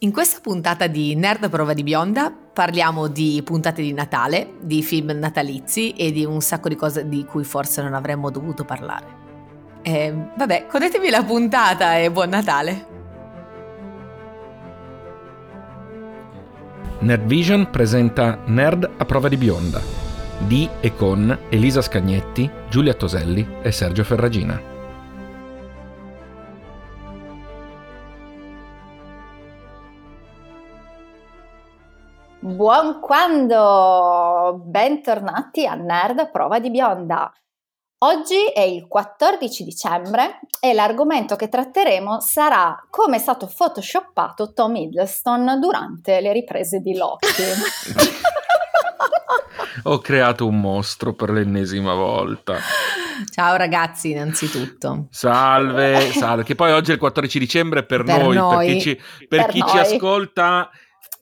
In questa puntata di Nerd prova di bionda parliamo di puntate di Natale, di film natalizi e di un sacco di cose di cui forse non avremmo dovuto parlare. E, vabbè, godetevi la puntata e buon Natale! Nerd Vision presenta Nerd a prova di bionda di e con Elisa Scagnetti, Giulia Toselli e Sergio Ferragina. Buon quando! Bentornati a Nerd prova di bionda. Oggi è il 14 dicembre e l'argomento che tratteremo sarà come è stato photoshoppato Tom Hiddleston durante le riprese di Loki. Ho creato un mostro per l'ennesima volta. Ciao ragazzi, innanzitutto. Salve, salve. Che poi oggi è il 14 dicembre per, Per noi, noi. per chi, ci, per Per chi ci noi. ascolta.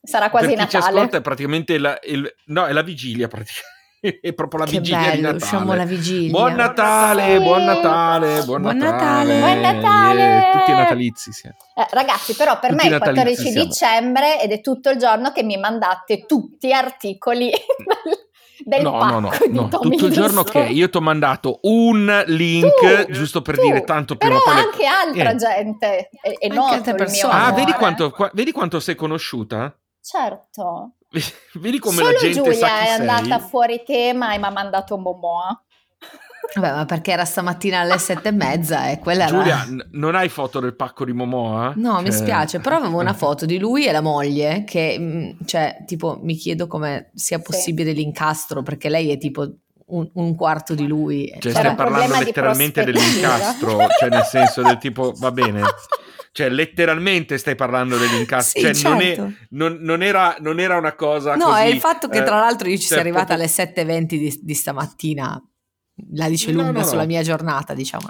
Sarà quasi per chi ci Natale. ascolta è praticamente la, il- no, è la vigilia, praticamente. È proprio la che vigilia di bello, Natale. usciamo alla vigilia. Buon Natale, Sì. buon Natale, buon, Buon Natale. Natale. Buon Natale. Yeah, tutti i natalizi, sì. Eh, ragazzi, però per Tutti me è il natalizi 14 siamo. dicembre ed è tutto il giorno che mi mandate tutti articoli del no, pacco no, no, di no, tutto il giorno che io ti ho mandato un link Tu, giusto per tu, dire tanto prima però poi le- anche altra Eh. gente è, è Anche noto altre persone. Ah, vedi quanto, qua- vedi quanto sei conosciuta? Certo Vedi come solo la gente Giulia sa chi è sei? andata fuori tema e mi ha mandato un Momoa Vabbè, ma perché era stamattina alle sette e mezza e quella Giulia, era... n- non hai foto del pacco di Momoa? No, mi Cioè- spiace, però avevo una foto di lui e la moglie che, mh, cioè, tipo, mi chiedo come sia Sì. possibile l'incastro perché lei è tipo un, un quarto di lui. Cioè, C'era stai parlando letteralmente dell'incastro, cioè nel senso del tipo, va bene. Cioè, letteralmente stai parlando dell'incastro. Sì, cioè, non, è- certo. non- non era, non era una cosa No, così, è il fatto che eh, tra l'altro io ci sia cioè, arrivata proprio- alle 7.20 di, di stamattina, la dice lunga no, no. sulla mia giornata, diciamo.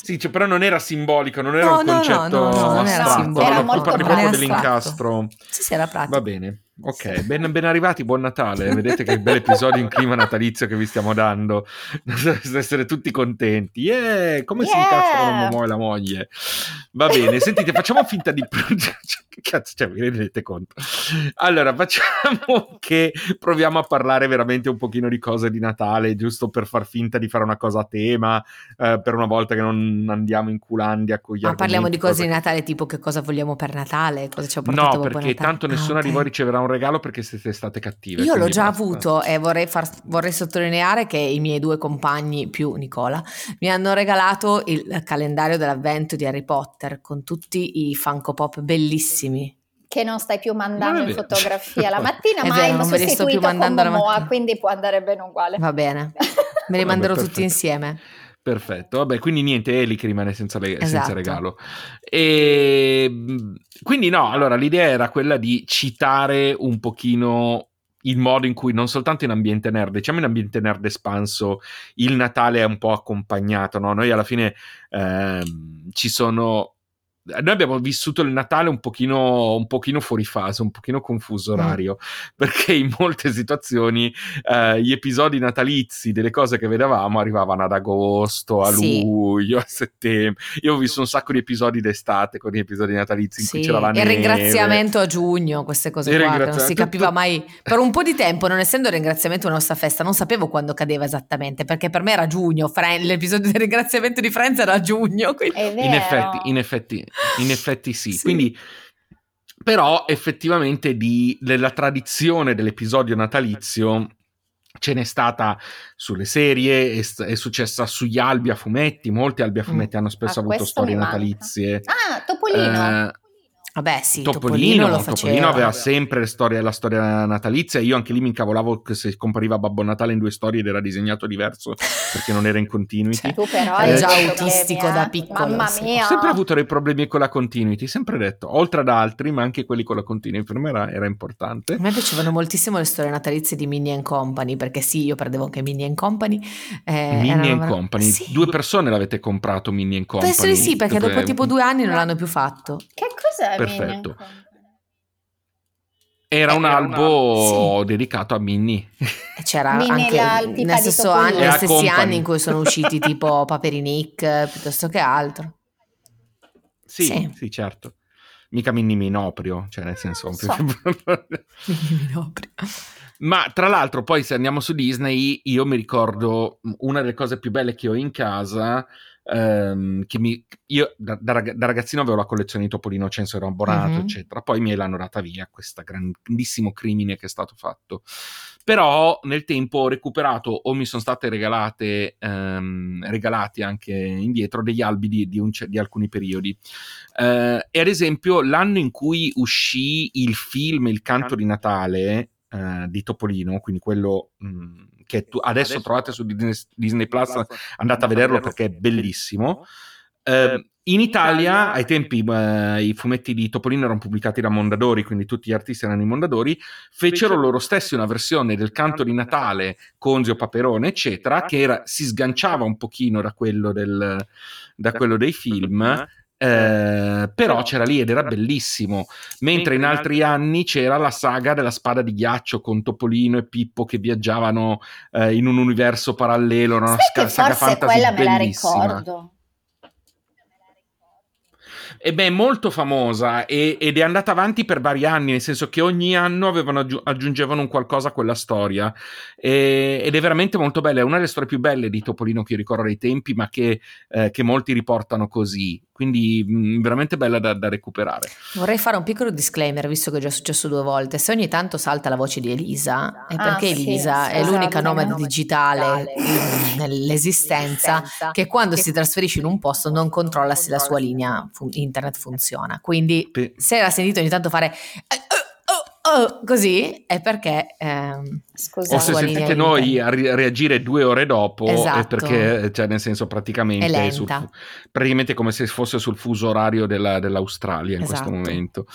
Sì, cioè, però non era simbolico, non era un concetto no, no, non era astratto. simbolico. Era molto parli bravo. proprio dell'incastro. Sì, sì, era pratico. Va bene, ok, ben, ben arrivati, buon Natale. Vedete che bel episodio in clima natalizio che vi stiamo dando. Dovreste essere tutti contenti. Yeah, come si Yeah. incastrano Momo e la moglie? Va bene, sentite, facciamo finta di... che cazzo, cioè, vi rendete conto? Allora, facciamo che proviamo a parlare veramente un pochino di cose di Natale, giusto per far finta di fare una cosa a tema, eh, per una volta che non andiamo in culandia con gli Ma parliamo di argomenti, cose di Natale, tipo che cosa vogliamo per Natale, cosa ci ha portato No, perché tanto Ah, nessuna di voi riceverà un regalo perché siete state cattive. Io l'ho già basta. avuto e vorrei, far- vorrei sottolineare che i miei due compagni più Nicola mi hanno regalato il calendario dell'avvento di Harry Potter con tutti i Funko Pop bellissimi. che non stai più mandando in fotografia la mattina ma vero, hai non ve li sto più sostituito con mandando la Momoa mattina. quindi può andare bene uguale Va bene, me li manderò tutti insieme. Perfetto, vabbè, quindi niente, Eli che rimane senza, le- senza Esatto. regalo. E mh, quindi no, allora l'idea era quella di citare un pochino il modo in cui non soltanto in ambiente nerd, diciamo in ambiente nerd espanso, il Natale è un po' accompagnato, no? Noi alla fine ehm, ci sono... Noi abbiamo vissuto il Natale un pochino, un pochino fuori fase, un pochino confuso Mm. orario, perché in molte situazioni eh, gli episodi natalizi delle cose che vedevamo arrivavano ad agosto, a Sì. luglio, a settembre. Io ho visto un sacco di episodi d'estate con gli episodi natalizi in Sì, cui c'era la e neve. il ringraziamento a giugno, queste cose Il qua, non si capiva mai. Per un po' di tempo, non essendo il ringraziamento una nostra festa, non sapevo quando cadeva esattamente, perché per me era giugno, Fren- l'episodio del ringraziamento di Friends era a giugno, quindi... In effetti, in effetti, in effetti sì. Sì. Quindi, però, effettivamente, di, della tradizione dell'episodio natalizio ce n'è stata sulle serie, è, è successa sugli albi a fumetti. Molti albi a fumetti hanno spesso Ah, avuto storie natalizie. ah Topolino Eh, Vabbè sì, Topolino, Topolino, lo Topolino aveva sempre le storie- la storia natalizia. Io anche lì mi incavolavo che se compariva Babbo Natale in due storie ed era disegnato diverso perché non era in continuity. Cioè, tu però Eri hai già autistico problemi, da eh. piccolo, mamma sì. mia Ho sempre avuto dei problemi con la continuity, sempre detto, oltre ad altri, ma anche quelli con la continuity per me era, era importante. A me piacevano moltissimo le storie natalizie di Minnie and Company, perché sì, io perdevo anche Minnie and Company. eh, Minnie and Company, Sì. due persone l'avete comprato Minnie and Company. Penso di sì, perché dopo tipo due anni non l'hanno più fatto. che cos'è Perfetto. Era un Era un albo dedicato a Minnie. C'era Minnie anche la- il tipa nel di stesso anno, negli stessi Company. anni in cui sono usciti tipo Paperi Nick eh, piuttosto che altro. sì, Sì. sì, certo. mica Minnie Minoprio, cioè nel senso... So. Minoprio. Ma tra l'altro, poi se andiamo su Disney, io mi ricordo una delle cose più belle che ho in casa. Ehm, che mi, io da, da rag- da ragazzino avevo la collezione di Topolino Censo, ero abbonato, Mhm. eccetera. Poi mi l'hanno data via questo grandissimo crimine che è stato fatto. Però nel tempo ho recuperato o mi sono state regalate, ehm, regalati anche indietro degli albi di, di un di alcuni periodi. Eh, e ad esempio l'anno in cui uscì il film Il canto di Natale eh, di Topolino, quindi quello mh, che tu adesso, trovate su Disney, Disney Plus, andate a vederlo perché è bellissimo. Eh, in Italia, ai tempi, eh, i fumetti di Topolino erano pubblicati da Mondadori, quindi tutti gli artisti erano i Mondadori, fecero loro stessi una versione del canto di Natale con Zio Paperone, eccetera, che era- si sganciava un pochino da quello, del- da quello dei film, eh, però c'era lì ed era bellissimo. Mentre in altri anni c'era la saga della spada di ghiaccio con Topolino e Pippo che viaggiavano eh, in un universo parallelo, una Sai sca- che saga forse fantasy quella me la ricordo. E beh, è molto famosa e- ed è andata avanti per vari anni, nel senso che ogni anno avevano aggiu- aggiungevano un qualcosa a quella storia E- ed è veramente molto bella. È una delle storie più belle di Topolino che io ricordo dei tempi, ma che, eh, che molti riportano così. Quindi mh, veramente bella da, da recuperare. Vorrei fare un piccolo disclaimer, visto che è già successo due volte. Se ogni tanto salta la voce di Elisa, è Ah, perché sì, Elisa sì, è l'unica esatto. nome digitale in- nell'esistenza che quando si trasferisce in un posto non controlla se la sua linea fu- internet funziona. Quindi Pe- se la sentito ogni tanto fare eh, oh, così è perché ehm, Scusa. o se sentite noi a ri- reagire due ore dopo, è Esatto. perché, cioè, nel senso, praticamente È è sul praticamente come se fosse sul fuso orario della- dell'Australia in questo Esatto. momento.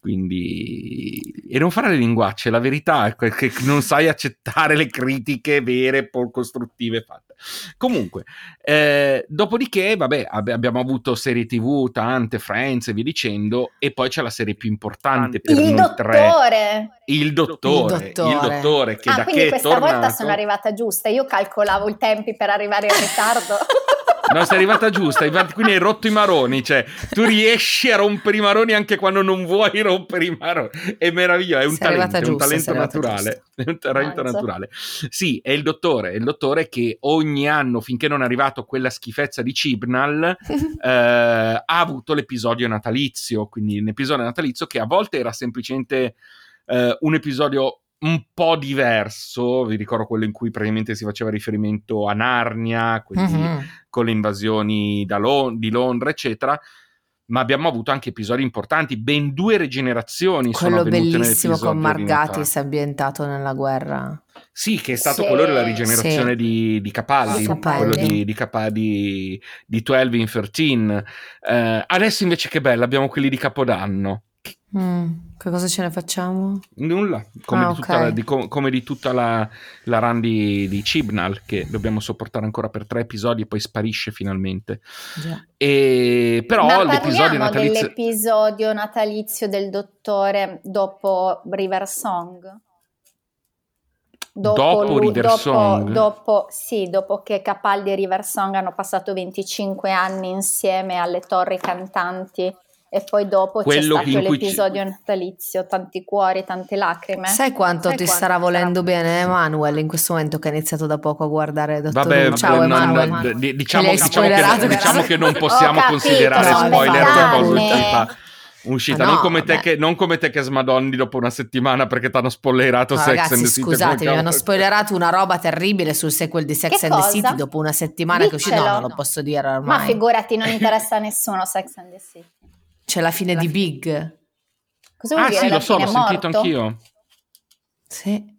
Quindi, e non fare le linguacce, la verità è che non sai accettare le critiche vere, costruttive fatte. Comunque, eh, dopodiché, vabbè, ab- abbiamo avuto serie TV, tante, Friends e via dicendo, e poi c'è la serie più importante per Il noi tre. Dottore. Il dottore, Il dottore. il dottore che Ah, da quindi che questa tornato, volta sono arrivata giusta. Io calcolavo i tempi per arrivare in ritardo. No, sei arrivata giusta, quindi hai rotto i maroni, cioè tu riesci a rompere i maroni anche quando non vuoi rompere i maroni. È meraviglioso, è un Sei talento, è un giusta, talento naturale. È un talento naturale. Sì, è il dottore, è il dottore che ogni anno, finché non è arrivato quella schifezza di Cibnal, eh, ha avuto l'episodio natalizio, quindi un episodio natalizio che a volte era semplicemente eh, un episodio un po' diverso, vi ricordo quello in cui praticamente si faceva riferimento a Narnia, quindi Mhm. con le invasioni da Lo- di Londra, eccetera. Ma abbiamo avuto anche episodi importanti, ben due rigenerazioni sono quello bellissimo con. Margatis ambientato nella guerra. Sì, che è stato Sì, quello della rigenerazione sì. di, di Capaldi, Di Capaldi. quello di, di, Capa- di, di 12 in 13. Eh, adesso invece che bello, abbiamo quelli di Capodanno. Mm, che cosa ce ne facciamo? Nulla, come, Ah, di, tutta ok. la, di co- come di tutta la, la run di, di Chibnall, che dobbiamo sopportare ancora per tre episodi e poi sparisce finalmente. Già. E, però Ma l'episodio natalizio... dell'episodio natalizio del dottore dopo River Song? Dopo River dopo, Song? dopo- sì, dopo che Capaldi e River Song hanno passato 25 anni insieme alle torri cantanti e poi dopo Quello c'è stato in cui l'episodio natalizio, tanti cuori, tante lacrime. Sai quanto Sai ti quanto starà volendo bene Emanuel in questo momento che ha iniziato da poco a guardare Dottor Vabbè, Who? Ciao no, no, Emanuel. no, d- diciamo, diciamo che, diciamo che non possiamo capito, considerare no, spoiler una cosa uscita. uscita. Ma non, no, come te che, non come te che smadonni dopo una settimana perché ti hanno spoilerato No, Sex ragazzi, and the City. scusate, mi hanno spoilerato una roba terribile sul sequel di Sex Che and the cosa? City dopo una settimana che è uscito. No, Diccelo. non lo posso dire Ma ormai. figurati, non interessa a nessuno Sex and the City. C'è la fine di Big. Cosa vuol Ah dire? sì, La lo so, fine l'ho sentito anch'io. Sì.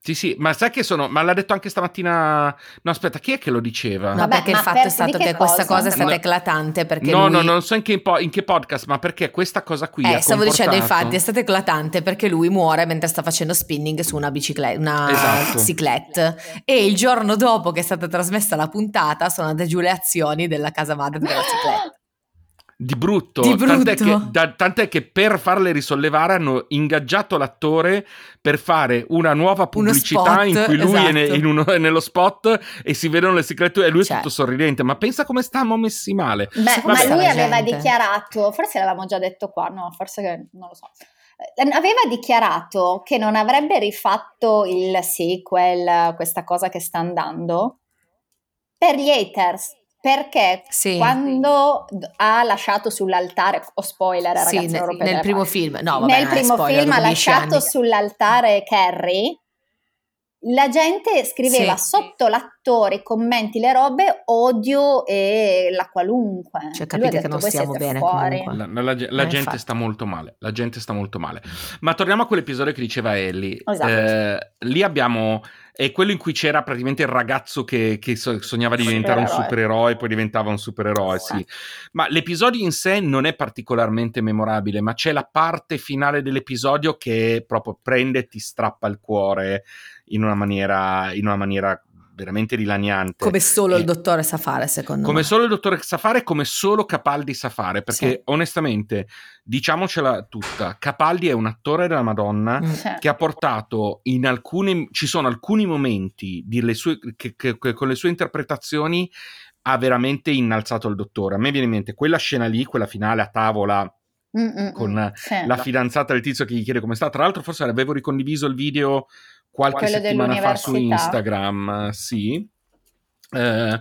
Sì, sì, ma sai che sono... Ma l'ha detto anche stamattina... No, aspetta, chi è che lo diceva? No, Vabbè, perché il fatto è stato che che questa cosa? è stata No. eclatante perché no, lui... no, non so in che, in po- in che podcast, ma perché questa cosa qui Eh, stavo dicendo comportato- infatti è stato eclatante perché lui muore mentre sta facendo spinning su una bicicletta, una Esatto. cyclette e il giorno dopo che è stata trasmessa la puntata sono andate giù le azioni della casa madre della cyclette. Di brutto, Di brutto. Tant'è, che, da- tant'è che per farle risollevare hanno ingaggiato l'attore per fare una nuova pubblicità spot, in cui lui è, ne- esatto. in uno- è nello spot e si vedono le sigarette e lui Cioè. è tutto sorridente. Ma pensa come stiamo messi male. Beh, ma lui aveva gente- dichiarato, forse l'avevamo già detto qua, no, forse che non lo so. Eh, Aveva dichiarato che non avrebbe rifatto il sequel, questa cosa che sta andando, per gli haters, perché Sì. quando ha lasciato sull'altare, o spoiler Sì, ragazzi, nel, non rompete nel le primo film. No, vabbè, nel non primo spoiler, film ha lasciato anni. sull'altare Carrie, la gente scriveva Sì. sotto l'attore i commenti, le robe, odio e la qualunque. Cioè, capite che detto, non "Voi stiamo bene fuori". comunque. La, la- la Eh, gente infatti. sta molto male. La gente sta molto male. Ma torniamo a quell'episodio che diceva Ellie. Esatto. Eh, lì abbiamo. È quello in cui c'era praticamente il ragazzo che, che so- sognava di diventare un Supereroe. poi diventava un supereroe, sì. Ma l'episodio in sé non è particolarmente memorabile, ma c'è la parte finale dell'episodio che proprio prende e ti strappa il cuore in una maniera, in una maniera veramente dilaniante. Come solo E- il dottore sa fare, secondo come me. solo il dottore sa fare, come solo Capaldi sa fare, perché Sì. onestamente, diciamocela tutta, Capaldi è un attore della Madonna Mm. Cioè, che ha portato in alcuni, ci sono alcuni momenti delle sue- che, che- che con le sue interpretazioni ha veramente innalzato il dottore. A me viene in mente quella scena lì, quella finale a tavola mm, mm, con sì. la fidanzata del tizio che gli chiede come sta. Tra l'altro, forse avevo ricondiviso il video qualche Quello settimana fa su. Instagram, sì. Eh,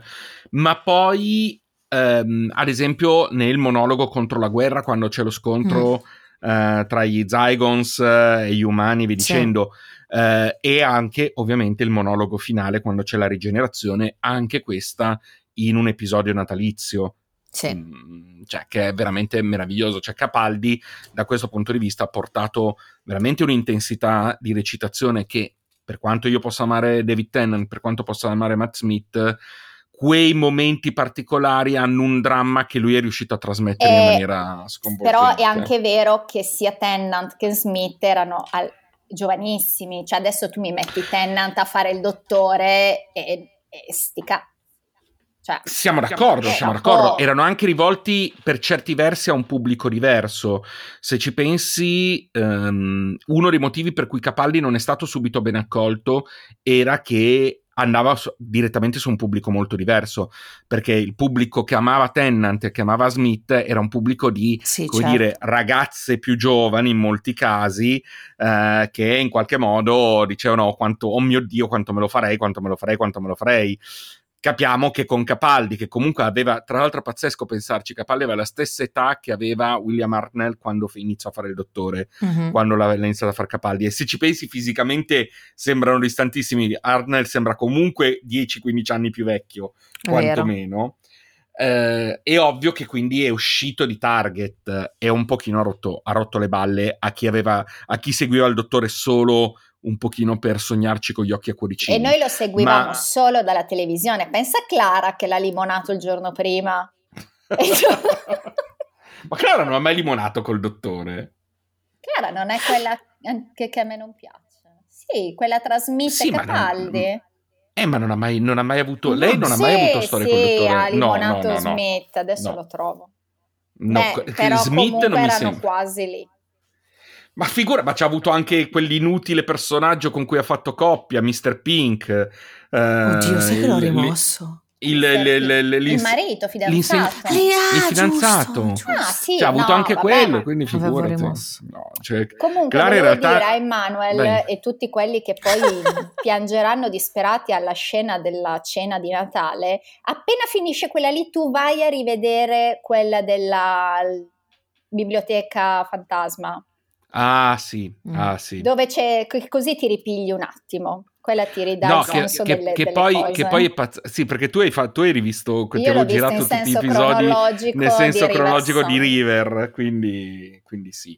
ma poi, ehm, ad esempio, nel monologo contro la guerra, quando c'è lo scontro eh, tra gli Zygons eh, e gli umani, vi Sì. dicendo, eh, e anche ovviamente il monologo finale quando c'è la rigenerazione, anche questa in un episodio natalizio. Sì. Mm, cioè che è veramente meraviglioso. Cioè, Capaldi, da questo punto di vista, ha portato veramente un'intensità di recitazione che, per quanto io possa amare David Tennant, per quanto possa amare Matt Smith, quei momenti particolari hanno un dramma che lui è riuscito a trasmettere in Eh, maniera sconvolgente. Però è anche vero che sia Tennant che Smith erano al- giovanissimi, cioè adesso tu mi metti Tennant a fare il dottore e, e stica. Cioè, Siamo d'accordo, siamo d'accordo. Erano anche rivolti per certi versi a un pubblico diverso. Se ci pensi, ehm, uno dei motivi per cui Capaldi non è stato subito ben accolto era che andava su- direttamente su un pubblico molto diverso, perché il pubblico che amava Tennant e che amava Smith era un pubblico di Sì, come certo. dire, ragazze più giovani in molti casi eh, che in qualche modo dicevano quanto, oh mio Dio, quanto me lo farei, quanto me lo farei, quanto me lo farei. Capiamo che con Capaldi, che comunque aveva, tra l'altro pazzesco pensarci, Capaldi aveva la stessa età che aveva William Hartnell quando iniziò a fare il dottore, Mhm. quando l'ha, l'ha iniziato a fare Capaldi. E se ci pensi fisicamente sembrano distantissimi, Hartnell sembra comunque 10-15 anni più vecchio, quantomeno. Eh, è ovvio che quindi è uscito di target e un pochino ha rotto, ha rotto le balle a chi, aveva, a chi seguiva il dottore solo un pochino per sognarci con gli occhi a cuoricini. e noi lo seguivamo Ma- solo dalla televisione. Pensa a Clara che l'ha limonato il giorno prima. Ma Clara non ha mai limonato col dottore? Clara non è quella che, che a me non piace. Sì, quella tra Smith Sì, e ma non- Capaldi. Eh, ma non ha mai, non ha mai avuto. Lei non ha Sì, mai avuto storie sì, dottore. ha limonato no, no, no. Smith, adesso lo trovo. No, Beh, però Smith non mi erano sembra. quasi lì. Ma figura, ma c'ha avuto anche quell'inutile personaggio con cui ha fatto coppia, Mr. Pink. eh, Oddio, sai che l'ho rimosso? Il, il, il, il- marito, fidanzato. Lì, ah, il fidanzato. giusto. Ah, sì, Cioè, ha avuto no, anche vabbè, quello, quindi figurati. No, cioè, Comunque Clara in realtà- dire a Emmanuel Vai. e tutti quelli che poi piangeranno disperati alla scena della cena di Natale, appena finisce quella lì tu vai a rivedere quella della biblioteca fantasma, Ah, sì, Mm. ah, sì. dove c'è così ti ripigli un attimo, quella ti ridà No, il che, senso che- delle, che delle poi, cose. che poi è pazz- Sì, perché tu hai, fa- tu hai rivisto, ti Io l'ho avevo girato tutti gli episodi nel senso di cronologico di River River, quindi, quindi sì.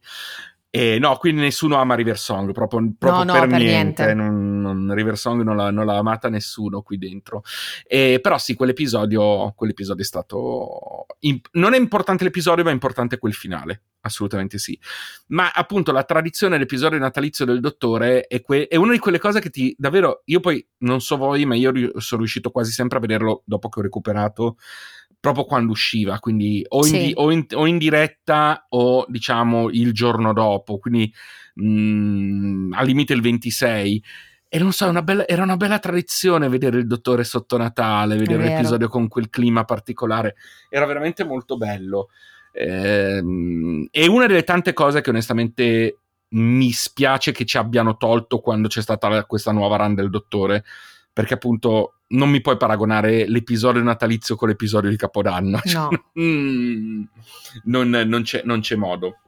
E no, quindi nessuno ama River Song, proprio, proprio no, per, per niente. niente. Non, non- River Song non l'ha, non l'ha amata nessuno qui dentro. E, però sì, quell'episodio, quell'episodio è stato... im- non è importante l'episodio, ma è importante quel finale. Assolutamente sì. Ma appunto la tradizione dell'episodio natalizio del dottore è, que- è una di quelle cose che ti davvero. Io poi non so voi, ma io ri- sono riuscito quasi sempre a vederlo dopo che ho recuperato. Proprio quando usciva, quindi o in, Sì. di- o in- o in diretta o diciamo il giorno dopo, quindi mh, al limite il 26. E non so, una bella- era una bella tradizione vedere il dottore sotto Natale, vedere l'episodio con quel clima particolare. Era veramente molto bello. Ehm, è una delle tante cose che onestamente mi spiace che ci abbiano tolto quando c'è stata questa nuova run del dottore. Perché appunto non mi puoi paragonare l'episodio natalizio con l'episodio di Capodanno. No. Mm, non, non c'è, non c'è modo.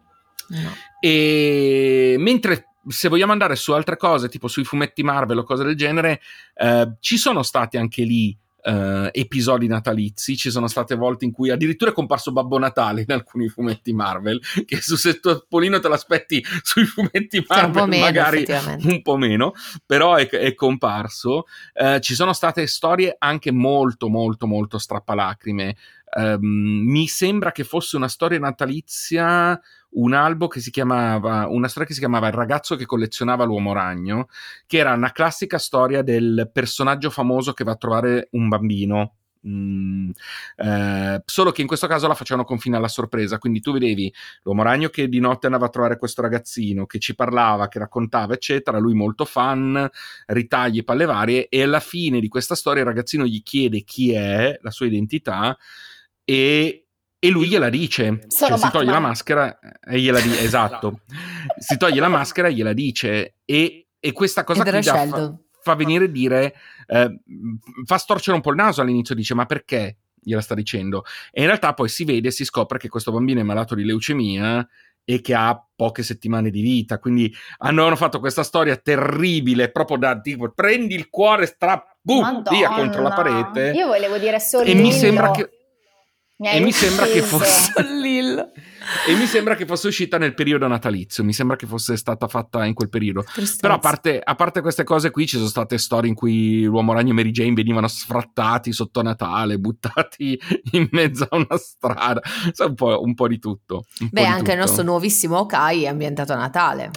No. E mentre se vogliamo andare su altre cose, tipo sui fumetti Marvel o cose del genere, eh, ci sono stati anche lì eh, episodi natalizi. Ci sono state volte in cui addirittura è comparso Babbo Natale in alcuni fumetti Marvel. Che su se Topolino te l'aspetti sui fumetti Marvel, meno, magari un po' meno, però è, è comparso. Eh, ci sono state storie anche molto, molto, molto strappalacrime. Ehm, mi sembra che fosse una storia natalizia, un albo che si chiamava, una storia che si chiamava Il ragazzo che collezionava l'uomo ragno, che era una classica storia del personaggio famoso che va a trovare un bambino. Mm, eh, solo che in questo caso la facevano con fine alla sorpresa, quindi tu vedevi l'uomo ragno che di notte andava a trovare questo ragazzino che ci parlava, che raccontava, eccetera. Lui molto fan, ritagli, palle varie. E alla fine di questa storia il ragazzino gli chiede chi è, la sua identità, e, e lui gliela dice. Sono Cioè, si toglie la maschera e gliela dice. Esatto. si toglie la maschera e gliela dice. E, e questa cosa qui fa, fa venire a dire, eh, fa storcere un po' il naso all'inizio, dice ma perché gliela sta dicendo? E in realtà poi si vede, si scopre che questo bambino è malato di leucemia e che ha poche settimane di vita, quindi hanno, fatto questa storia terribile, proprio da tipo prendi il cuore, stra boom, via contro la parete. Io volevo dire solo E mi sembra che e mi sembra che fosse e mi sembra che fosse uscita nel periodo natalizio, mi sembra che fosse stata fatta in quel periodo. Tristezza. Però a parte, a parte queste cose qui ci sono state storie in cui l'uomo ragno e Mary Jane venivano sfrattati sotto Natale, buttati in mezzo a una strada, Sai, un, po', un po' di tutto. po' Beh, di anche il tutto. nostro nuovissimo Okai è ambientato a Natale.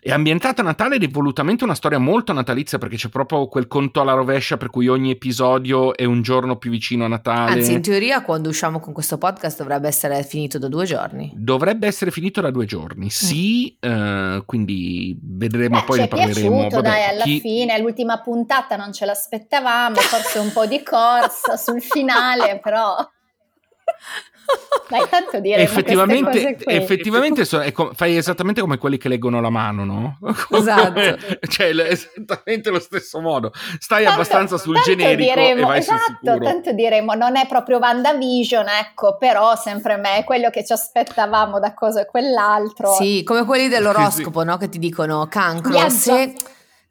È ambientata a Natale ed è volutamente una storia molto natalizia perché c'è proprio quel conto alla rovescia per cui ogni episodio è un giorno più vicino a Natale. Anzi, in teoria, quando usciamo con questo podcast dovrebbe essere finito da due giorni. Dovrebbe essere finito da due giorni, sì, eh, quindi vedremo, Beh, poi ci ne è parleremo. piaciuto, Vabbè, dai, alla chi- fine, l'ultima puntata non ce l'aspettavamo, forse un po' di corsa sul finale, però... Dai, tanto dire effettivamente, effettivamente so- è co- fai esattamente come quelli che leggono la mano, no? Esatto. cioè, esattamente lo stesso modo. Stai abbastanza sul tanto generico diremo, e vai esatto, sul sicuro. tanto diremo, non è proprio WandaVision, ecco, però sempre me, è quello che ci aspettavamo da cosa e quell'altro. Sì, come quelli dell'oroscopo, no? Che ti dicono, cancro, Viaggia. se,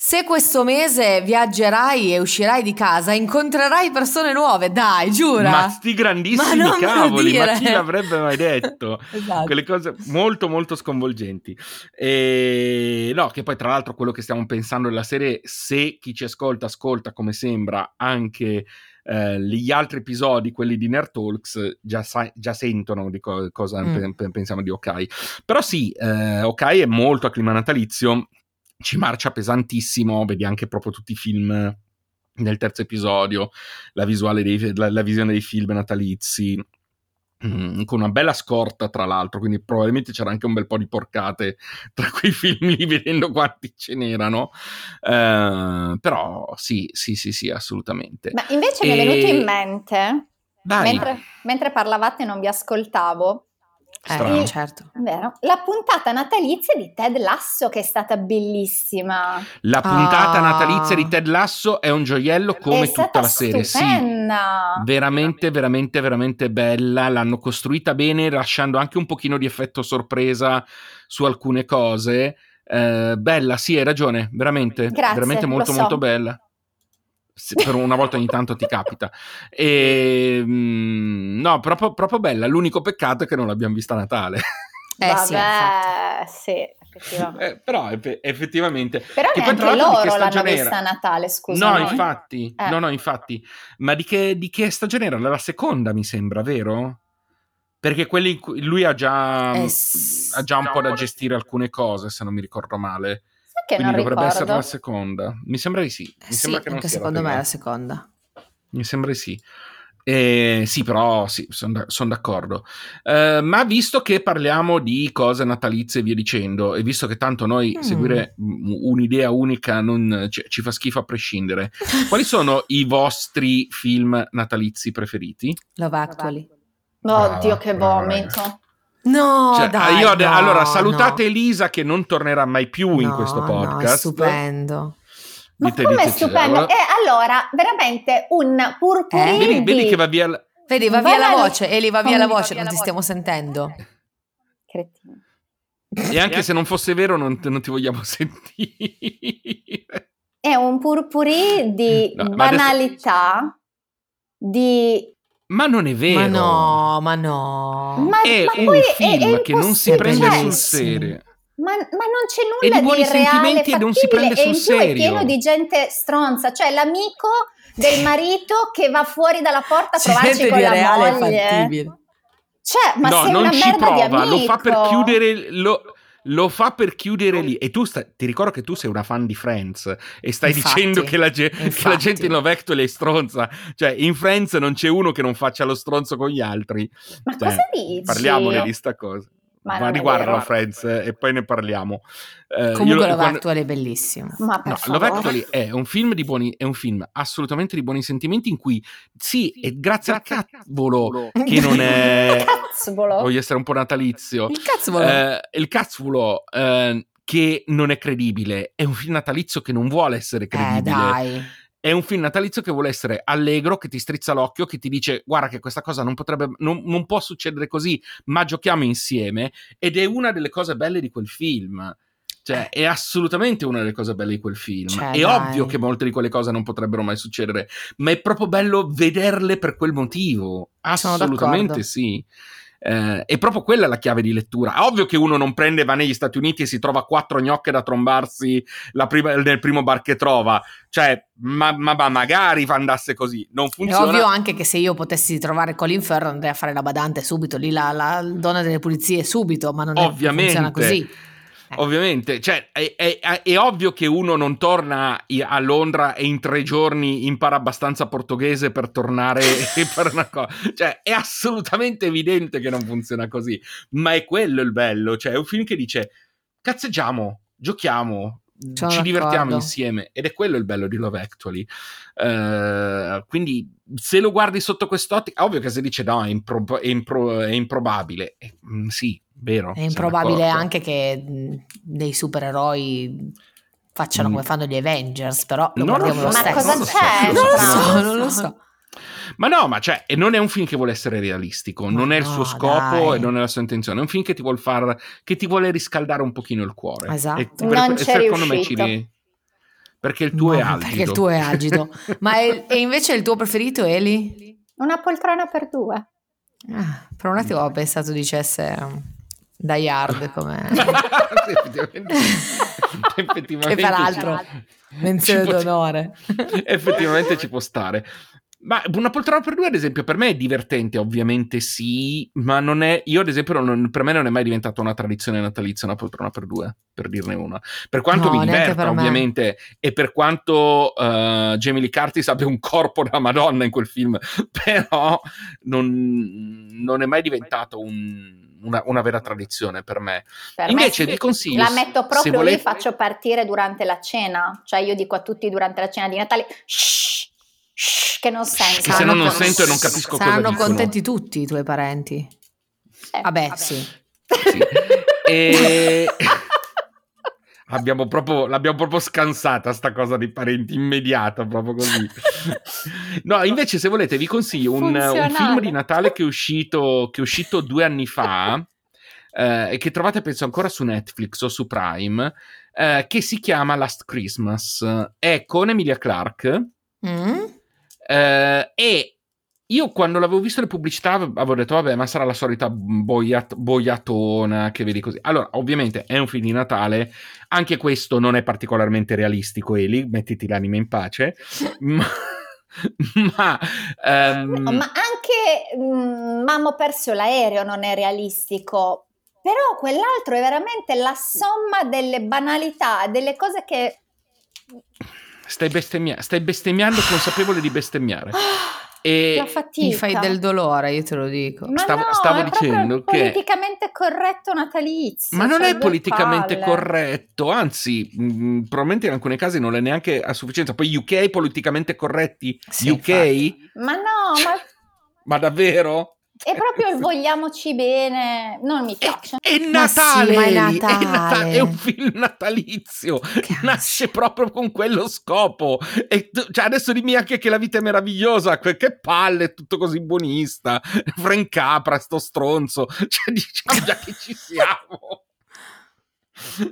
se questo mese viaggerai e uscirai di casa, incontrerai persone nuove, dai, giura. Ma sti grandissimi Ma cavoli, ma chi l'avrebbe mai detto? Esatto. quelle cose molto molto sconvolgenti e no che poi tra l'altro quello che stiamo pensando della serie se chi ci ascolta ascolta come sembra anche eh, gli altri episodi quelli di Nerd Talks già, sa- già sentono di co- cosa Mm. pe- pensiamo di Okai però sì eh, Okai è molto a clima natalizio ci marcia pesantissimo vedi anche proprio tutti i film nel terzo episodio la visuale dei, la, la visione dei film natalizi Mm, con una bella scorta tra l'altro quindi probabilmente c'era anche un bel po' di porcate tra quei film lì vedendo quanti ce n'erano. Eh, però sì sì sì sì assolutamente. Ma invece mi è E- venuto in mente, mentre, mentre parlavate e non vi ascoltavo, Eh, strano. certo. vero? La puntata natalizia di Ted Lasso che è stata bellissima. la puntata Ah. natalizia di Ted Lasso è un gioiello come è tutta stata la serie sì stupenda. veramente veramente veramente bella l'hanno costruita bene lasciando anche un pochino di effetto sorpresa su alcune cose Eh, bella sì hai ragione veramente Grazie, veramente molto so. molto bella Sì, per una volta ogni tanto ti capita e, mm, no proprio, proprio bella l'unico peccato è che non l'abbiamo vista a Natale Eh. Vabbè, sì, effettivamente. Eh, però eff- effettivamente Però che poi, neanche che loro l'hanno stagione vista era? a Natale, scusa. no, no? infatti, Eh. no, no, infatti, ma di che, di che stagione era? La seconda, mi sembra, vero? Perché quelli in cui lui ha già, Eh, ha già un po' da gestire alcune cose, se non mi ricordo male. Che Quindi non dovrebbe essere la seconda. Mi sembra di sì. Mi Eh sì, sembra che non anche sia secondo me è la seconda. Mi sembra di sì. Eh, sì, però sì, sono son d'accordo. Eh, ma visto che parliamo di cose natalizie e via dicendo, e visto che tanto noi Mm. seguire un'idea unica non, ci, ci fa schifo a prescindere, quali sono i vostri film natalizi preferiti? Love Actually. Brava, Oddio, che brava, vomito. No, Cioè, dai, io no, allora, salutate no. Elisa che non tornerà mai più in No, questo no, è podcast. stupendo. Ma com'è diteci, stupendo? allora- E allora, veramente un purpurino Eh, vedi, vedi di... che va via... l- Vedi, va via la voce, Eli, va via la voce, via non la ti voce. stiamo sentendo. Cretino. E anche se non fosse vero, non, non ti vogliamo sentire. È un purpurì di No, ma adesso- banalità, di... Ma non è vero. Ma no, ma no. Ma, è ma un poi è- film è che non si prende cioè, sul serio. Ma, ma non c'è E nulla di buoni reale, sentimenti e non si fattibile, prende e in sul più è serio. pieno di gente stronza, cioè l'amico del marito che va fuori dalla porta a provarci con di la reale moglie. fattibile. Cioè, ma no, sei non una ci merda di prova, lo fa per chiudere. Lo, lo fa per chiudere lì. E tu sta- ti ricordo che tu sei una fan di Friends e stai Infatti, dicendo che la, ge- che la gente in Love Actually è stronza. Cioè, in Friends non c'è uno che non faccia lo stronzo con gli altri. Ma Cioè, cosa dici? Parliamone di sta cosa. Ma Ma, non è riguarda vero. Friends eh, e poi ne parliamo. Eh, Comunque lo- Love quando- Actually è bellissimo. Ma per No, favore. Love Actually è un film di buoni, è un film assolutamente di buoni sentimenti in cui sì, è grazie al cavolo che non è Cazzolo. voglio essere un po' natalizio. Il cazzo vuole. Eh, il cazzulo eh, che non è credibile, è un film natalizio che non vuole essere Eh, credibile. dai. È un film natalizio che vuole essere allegro, che ti strizza l'occhio, che ti dice guarda che questa cosa non potrebbe, non, non può succedere così, ma giochiamo insieme. Ed è una delle cose belle di quel film. Cioè, è assolutamente una delle cose belle di quel film. Cioè, è dai. ovvio che molte di quelle cose non potrebbero mai succedere, ma è proprio bello vederle per quel motivo. Assolutamente sì. Eh, è proprio quella la chiave di lettura. Ovvio che uno non prende, va negli Stati Uniti e si trova quattro gnocche da trombarsi la prima- nel primo bar che trova. Cioè, ma, ma- ma magari andasse così. Non È funziona. ovvio anche che se io potessi trovare Colin Farrell andrei a fare la badante subito, lì la, la donna delle pulizie subito, ma non, è, funziona così. Ovviamente, cioè, è, è- è ovvio che uno non torna a Londra e in tre giorni impara abbastanza portoghese per tornare e una cosa. Cioè, è assolutamente evidente che non funziona così. Ma è quello il bello. Cioè, è un film che dice: cazzeggiamo, giochiamo. Sono ci divertiamo d'accordo. insieme ed è quello il bello di Love Actually. Eh, quindi, se lo guardi sotto quest'ottica, ovvio che se dice no, è, impro- è impro- è improbabile. Eh, mm, sì, vero. È improbabile anche che mh, dei supereroi facciano Mm. come fanno gli Avengers, però lo Non lo guardiamo lo so, Ma stesso. cosa non lo so, c'è? Non lo so, non lo so. Ma no, ma cioè, e non è un film che vuole essere realistico, Ma non è il no, suo scopo dai. e non è la sua intenzione. È un film che ti vuole far, che ti vuole riscaldare un pochino il cuore. Esatto. E Non e c'è secondo me ci ri- Perché il tuo è No, algido. Perché il tuo è agido. Ma è- e invece il tuo preferito, Eli? Una poltrona per due. Ah, per un attimo ho pensato dicesse um, Die Hard come Sì, effettivamente, effettivamente che peraltro menzione d'onore. effettivamente ci può stare. Ma una poltrona per due, ad esempio, per me è divertente, ovviamente sì, ma non è. Io, ad esempio, non- per me non è mai diventata una tradizione natalizia una poltrona per due, per dirne una. Per quanto No, mi diverta, ovviamente, e per quanto eh, Jamie Lee Curtis abbia un corpo da Madonna in quel film, però non, non è mai diventato un- una, una vera tradizione per me. Per Invece me vi consiglio. la metto se proprio volete- lì, faccio partire durante la cena. Cioè io dico a tutti durante la cena di Natale, shh, shh, che non sento. Che se no non sento e non capisco cosa Saranno dicono. contenti tutti i tuoi parenti. Eh, Vabbè, sì. Sì. E... Abbiamo proprio, l'abbiamo proprio scansata sta cosa di parenti immediata, proprio così. No, invece se volete vi consiglio un, un film di Natale che è uscito, che è uscito due anni fa eh, e che trovate penso ancora su Netflix o su Prime, eh, che si chiama Last Christmas. È con Emilia Clarke Mm? Eh, e io quando l'avevo visto le pubblicità avevo detto vabbè ma sarà la solita boiat- boiatona che vedi così allora ovviamente è un film di Natale anche questo non è particolarmente realistico Eli mettiti l'anima in pace ma, ma, ehm, No, ma anche mm, Mamma ho perso l'aereo non è realistico. Però quell'altro è veramente la somma delle banalità, delle cose che... stai, bestemmia- stai bestemmiando consapevole di bestemmiare E La fatica. Mi fai del dolore, io te lo dico. Ma Stavo- no, stavo è dicendo che- politicamente corretto natalizio. Ma non cioè è politicamente palle. corretto, anzi, mh, probabilmente in alcune casi non è neanche a sufficienza. Poi UK politicamente corretti? Sì, UK? infatti. Ma no, ma Ma davvero? È proprio il vogliamoci bene. Non mi piace. È sì, Natale, ma è Natale. Nata- è un film natalizio, Cazzo. nasce proprio con quello scopo. E tu- cioè, adesso dimmi anche che la vita è meravigliosa, que- che palle, è tutto così buonista. Frank Capra, sto stronzo. Cioè, diciamo già che ci siamo.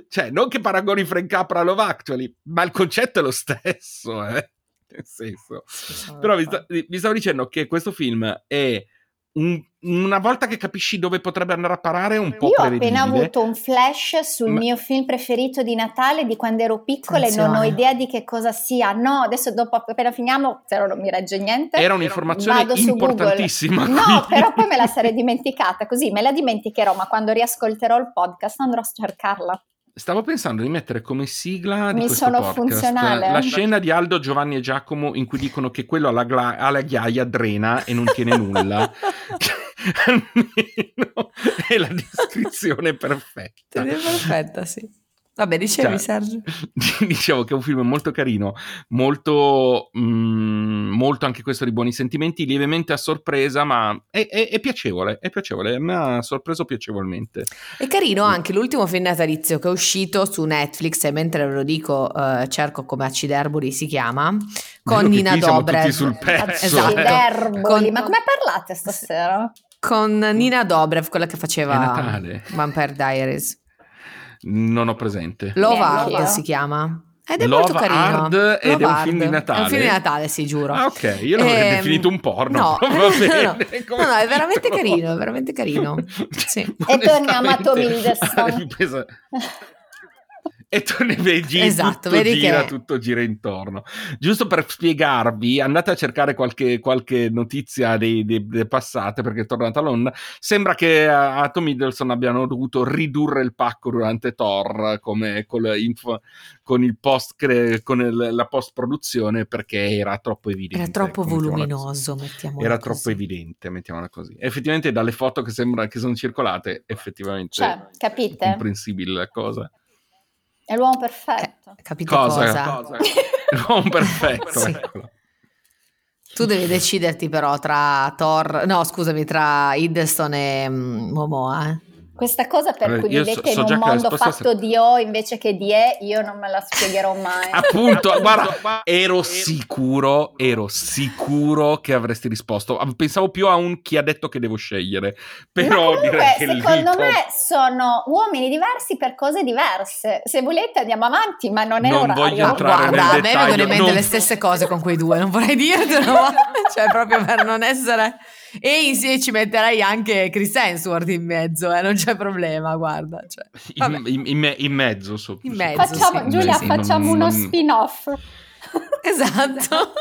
Cioè, non che paragoni Frank Capra a Love Actually, ma il concetto è lo stesso, eh. Nel senso. Però vi, sta- vi stavo dicendo che questo film è un- una volta che capisci dove potrebbe andare a parare è un po' Io ho appena avuto un flash sul Ma- mio film preferito di Natale di quando ero piccola e non ho Attenzione. idea di che cosa sia. No, adesso dopo appena finiamo, se no non mi regge niente. Era un'informazione Vado su importantissima. Google. No, però poi me la sarei dimenticata, così me la dimenticherò, ma quando riascolterò il podcast andrò a cercarla. Stavo pensando di mettere come sigla di Mi questo sono podcast funzionale. la scena di Aldo, Giovanni e Giacomo in cui dicono che quello alla, gla- alla ghiaia drena e non tiene nulla. Almeno è la descrizione perfetta. È perfetta, sì. Vabbè, dicevi, Cioè, Sergio. Dicevo che è un film molto carino, molto, mm, molto anche questo di buoni sentimenti, lievemente a sorpresa, ma è, è- è piacevole, è piacevole, mi ha sorpreso piacevolmente. È carino anche l'ultimo film natalizio che è uscito su Netflix e mentre ve lo dico eh, cerco come Acciderboli si chiama, con Nina Dobrev. sul pezzo. Esatto. Derboli. Con- Ma come parlate stasera? Con Nina Dobrev, quella che faceva. Vampire Diaries. Non ho presente. Love Hard si chiama. Ed è Love molto carino. Hard ed è un Love film di. Natale? È un film di Natale, sì, giuro. Ah, ok, io l'avrei Ehm, definito un porno. No, Va no, bene, no, no, no, è veramente carino, è veramente carino. Sì. E torniamo a Tom Onestamente, Hiddleston. E torni vedi Esatto, tutto vedi gira, che- tutto gira intorno. Giusto per spiegarvi, andate a cercare qualche, qualche notizia dei, dei- delle passate perché è tornata a Londra. Sembra che a, a Tom Hiddleston abbiano dovuto ridurre il pacco durante Thor come col info- con il post con il- la post produzione perché era troppo evidente. Era troppo mettiamola così. voluminoso, mettiamola Era così. troppo evidente, mettiamola così. Effettivamente, dalle foto che sembra che sono circolate, effettivamente Cioè, è capite? comprensibile la cosa. È l'uomo perfetto. Eh, capite Cosa? cosa? Non perfetto, Sì. Tu devi deciderti però tra Thor, no scusami, tra Hiddleston e mm, Momoa. eh. Questa cosa per Allora, cui vivete so- so in un mondo fatto di O invece che di E, io non me la spiegherò mai. Appunto, guarda, ero sicuro, ero sicuro che avresti risposto. Pensavo più a un chi ha detto che devo scegliere. Però Ma direi comunque, che lì secondo proprio- me sono uomini diversi per cose diverse. Se volete andiamo avanti, ma non è Non orario. voglio entrare guarda, nel a me vengono in mente non- le stesse cose con quei due, non vorrei dirtelo, cioè proprio per non essere... E insieme ci metterei anche Chris Hemsworth in mezzo, eh, non c'è problema, guarda. Cioè. Vabbè. in, in- in me- in mezzo. so- In mezzo, Facciamo, sì, Giulia, sì, facciamo non- uno non- spin-off. Esatto.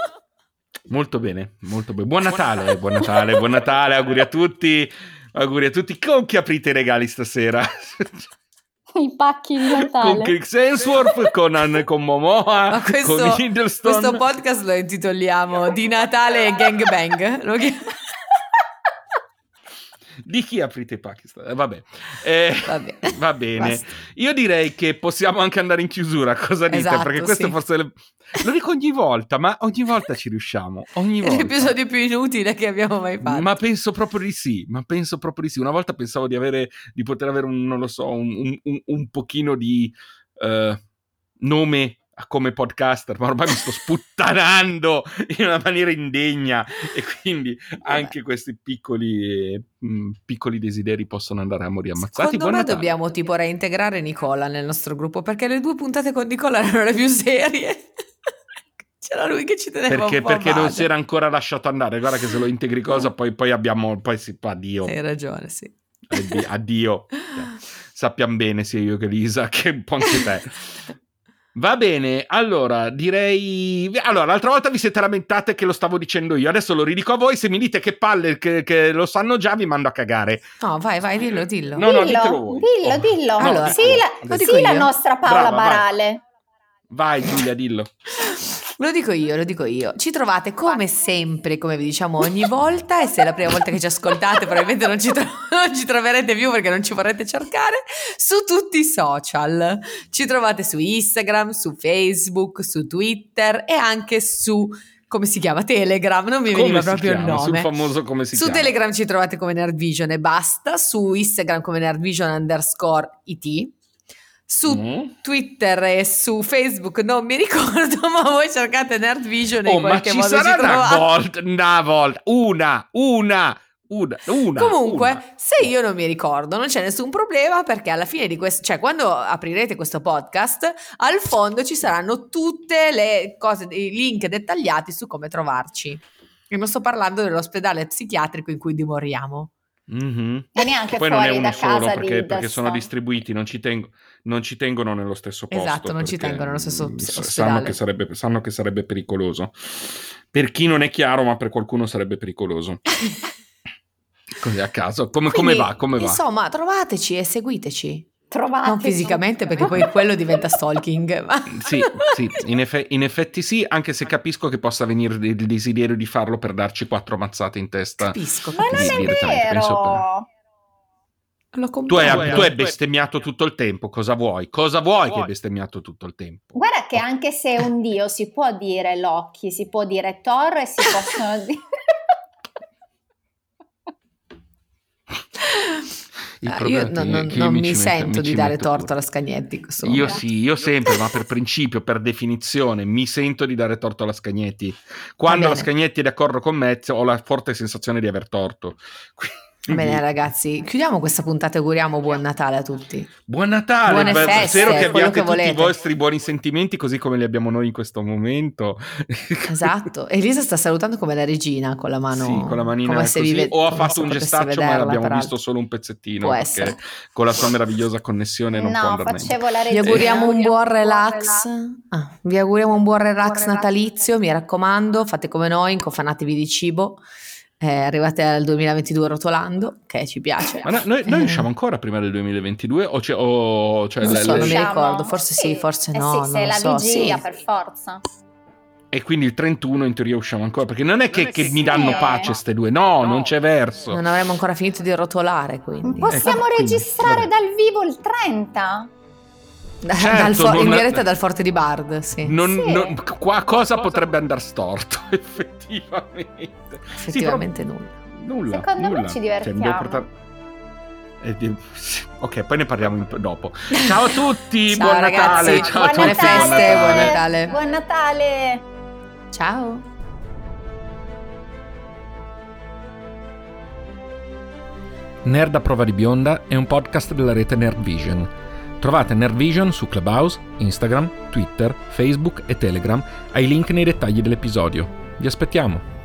Molto bene, molto bene. Buon Natale, buon Natale, buon Natale, auguri a tutti. Auguri a tutti. Con chi aprite i regali stasera? I pacchi di con Natale. Chris Hemsworth, con, con Momoa, Ma questo, con Hiddleston. questo podcast lo intitoliamo Di Natale e Gangbang. Lo chi- Di chi aprite i Pakistan? Eh, vabbè. Eh, Vabbè. va bene. Basta. Io direi che possiamo anche andare in chiusura. Cosa dite? Esatto, Perché questo sì. forse le- lo dico ogni volta, ma ogni volta ci riusciamo. Ogni È volta. l'episodio più inutile che abbiamo mai fatto. Ma penso proprio di sì, ma penso proprio di sì. Una volta pensavo di avere, di poter avere un, non lo so, un, un- un- pochino di eh, nome come podcaster, ma ormai mi sto sputtanando in una maniera indegna e quindi anche questi piccoli, mh, piccoli desideri possono andare a morire ammazzati. Secondo me dobbiamo tipo reintegrare Nicola nel nostro gruppo perché le due puntate con Nicola erano le più serie. C'era lui che ci teneva Perché, perché non si era ancora lasciato andare. Guarda che se lo integri cosa, poi, poi abbiamo. Poi si addio. Hai ragione, sì. Addi- addio. Sappiamo bene sia io che Lisa che un po' anche te. Va bene, allora direi. Allora, l'altra volta vi siete lamentate che lo stavo dicendo io, adesso lo ridico a voi. Se mi dite che palle che, che lo sanno già, vi mando a cagare. No, vai, vai, dillo, dillo. No, no, dillo, ditelo voi. dillo, Oh. dillo. Allora, sì, la, sì, la nostra Paola Brava, vai. Barale. Vai, Giulia, dillo. Lo dico io, lo dico io. Ci trovate come sempre, come vi diciamo ogni volta, e se è la prima volta che ci ascoltate, probabilmente non ci, tro- non ci troverete più perché non ci vorrete cercare, su tutti i social. Ci trovate su Instagram, su Facebook, su Twitter e anche su come si chiama? Telegram, non mi Come veniva proprio chiama? il nome. Sul famoso come si Su chiama? Telegram ci trovate come Nerdvision e basta, su Instagram come Nerdvision underscore it, su Mm. Twitter e su Facebook non mi ricordo, ma voi cercate Nerdvision e Oh, in ma qualche ci modo sarà ci una volta, una volta, una, una, una, una. Comunque, una. se io non mi ricordo, non c'è nessun problema perché alla fine di questo, cioè quando aprirete questo podcast, al fondo ci saranno tutte le cose, i link dettagliati su come trovarci. E non sto parlando dell'ospedale psichiatrico in cui dimoriamo. Mhm. E neanche Poi non è uno da solo casa perché, di perché sono distribuiti, non ci, tengo- non ci tengono nello stesso posto. Esatto, non ci tengono nello stesso ospedale. Sanno che, sarebbe, sanno che sarebbe pericoloso. Per chi non è chiaro, ma per qualcuno sarebbe pericoloso. Così a caso. Come, come Quindi, va? Come va? Insomma, trovateci e seguiteci. Trovateci. Non fisicamente perché poi quello diventa stalking. ma- Sì, sì, in, effe- in effetti sì, anche se capisco che possa venire il desiderio di farlo per darci quattro mazzate in testa. Capisco. Ma non è vero. Lo Tu hai, tu hai bestemmiato tutto il tempo, cosa vuoi? Cosa vuoi che hai bestemmiato tutto il tempo? Guarda che anche se è un dio si può dire Loki, si può dire Thor e si possono dire... Il Ah, problema io non, non- non mi, metto- sento mi di dare metto torto pure. alla Scagnetti. in questo Io sì, io sempre, ma per principio, per definizione, mi sento di dare torto alla Scagnetti. Quando la. Scagnetti è d'accordo con me, ho la forte sensazione di aver torto. Quindi- Bene ragazzi, chiudiamo questa puntata e auguriamo buon Natale a tutti. Buon Natale, Buone beh, feste, spero che abbiate che tutti i vostri buoni sentimenti così come li abbiamo noi in questo momento. Esatto. Elisa sta salutando come la regina con la mano. sì, con la manina come se così. vive- o ha fatto un gestaccio ma vederla, l'abbiamo peraltro. visto solo un pezzettino Può perché essere. con la sua meravigliosa connessione non può No, andare meglio. facevo la Vi regina. auguriamo un buon relax. Ah, vi auguriamo un buon relax natalizio. Mi raccomando, fate come noi, incofanatevi di cibo. Eh, arrivate al 2022 rotolando, che ci piace. Ma no- noi, noi Eh. usciamo ancora prima del 2022 o c'è, o, cioè, Non le- so, le- non mi ricordo, forse sì, forse Eh no, sì, non se è lo la so, vigilia sì. per forza. e quindi il 31 in teoria usciamo ancora perché non è che, che sì. mi danno pace ste due, no, non c'è verso. Non avremmo ancora finito di rotolare, quindi. Possiamo Ecco, quindi, registrare vabbè. dal vivo il 30? Certo, dal fo- in diretta dal Forte di Bard, sì. Non- Sì. non- qua cosa potrebbe andare storto effettivamente Effettivamente nulla. Sì, però nulla Secondo me nulla. ci Cioè, divertiamo. dobbiamo portare- eh, ok poi ne parliamo dopo ciao a tutti Ciao, buon ragazzi. Natale ciao a Buon tutti Buone buon feste, Natale. buon Natale. Buon Natale! Ciao. Nerd a prova di bionda è un podcast della rete Nerdvision. Trovate Nerdvision su Clubhouse, Instagram, Twitter, Facebook e Telegram ai link nei dettagli dell'episodio. Vi aspettiamo!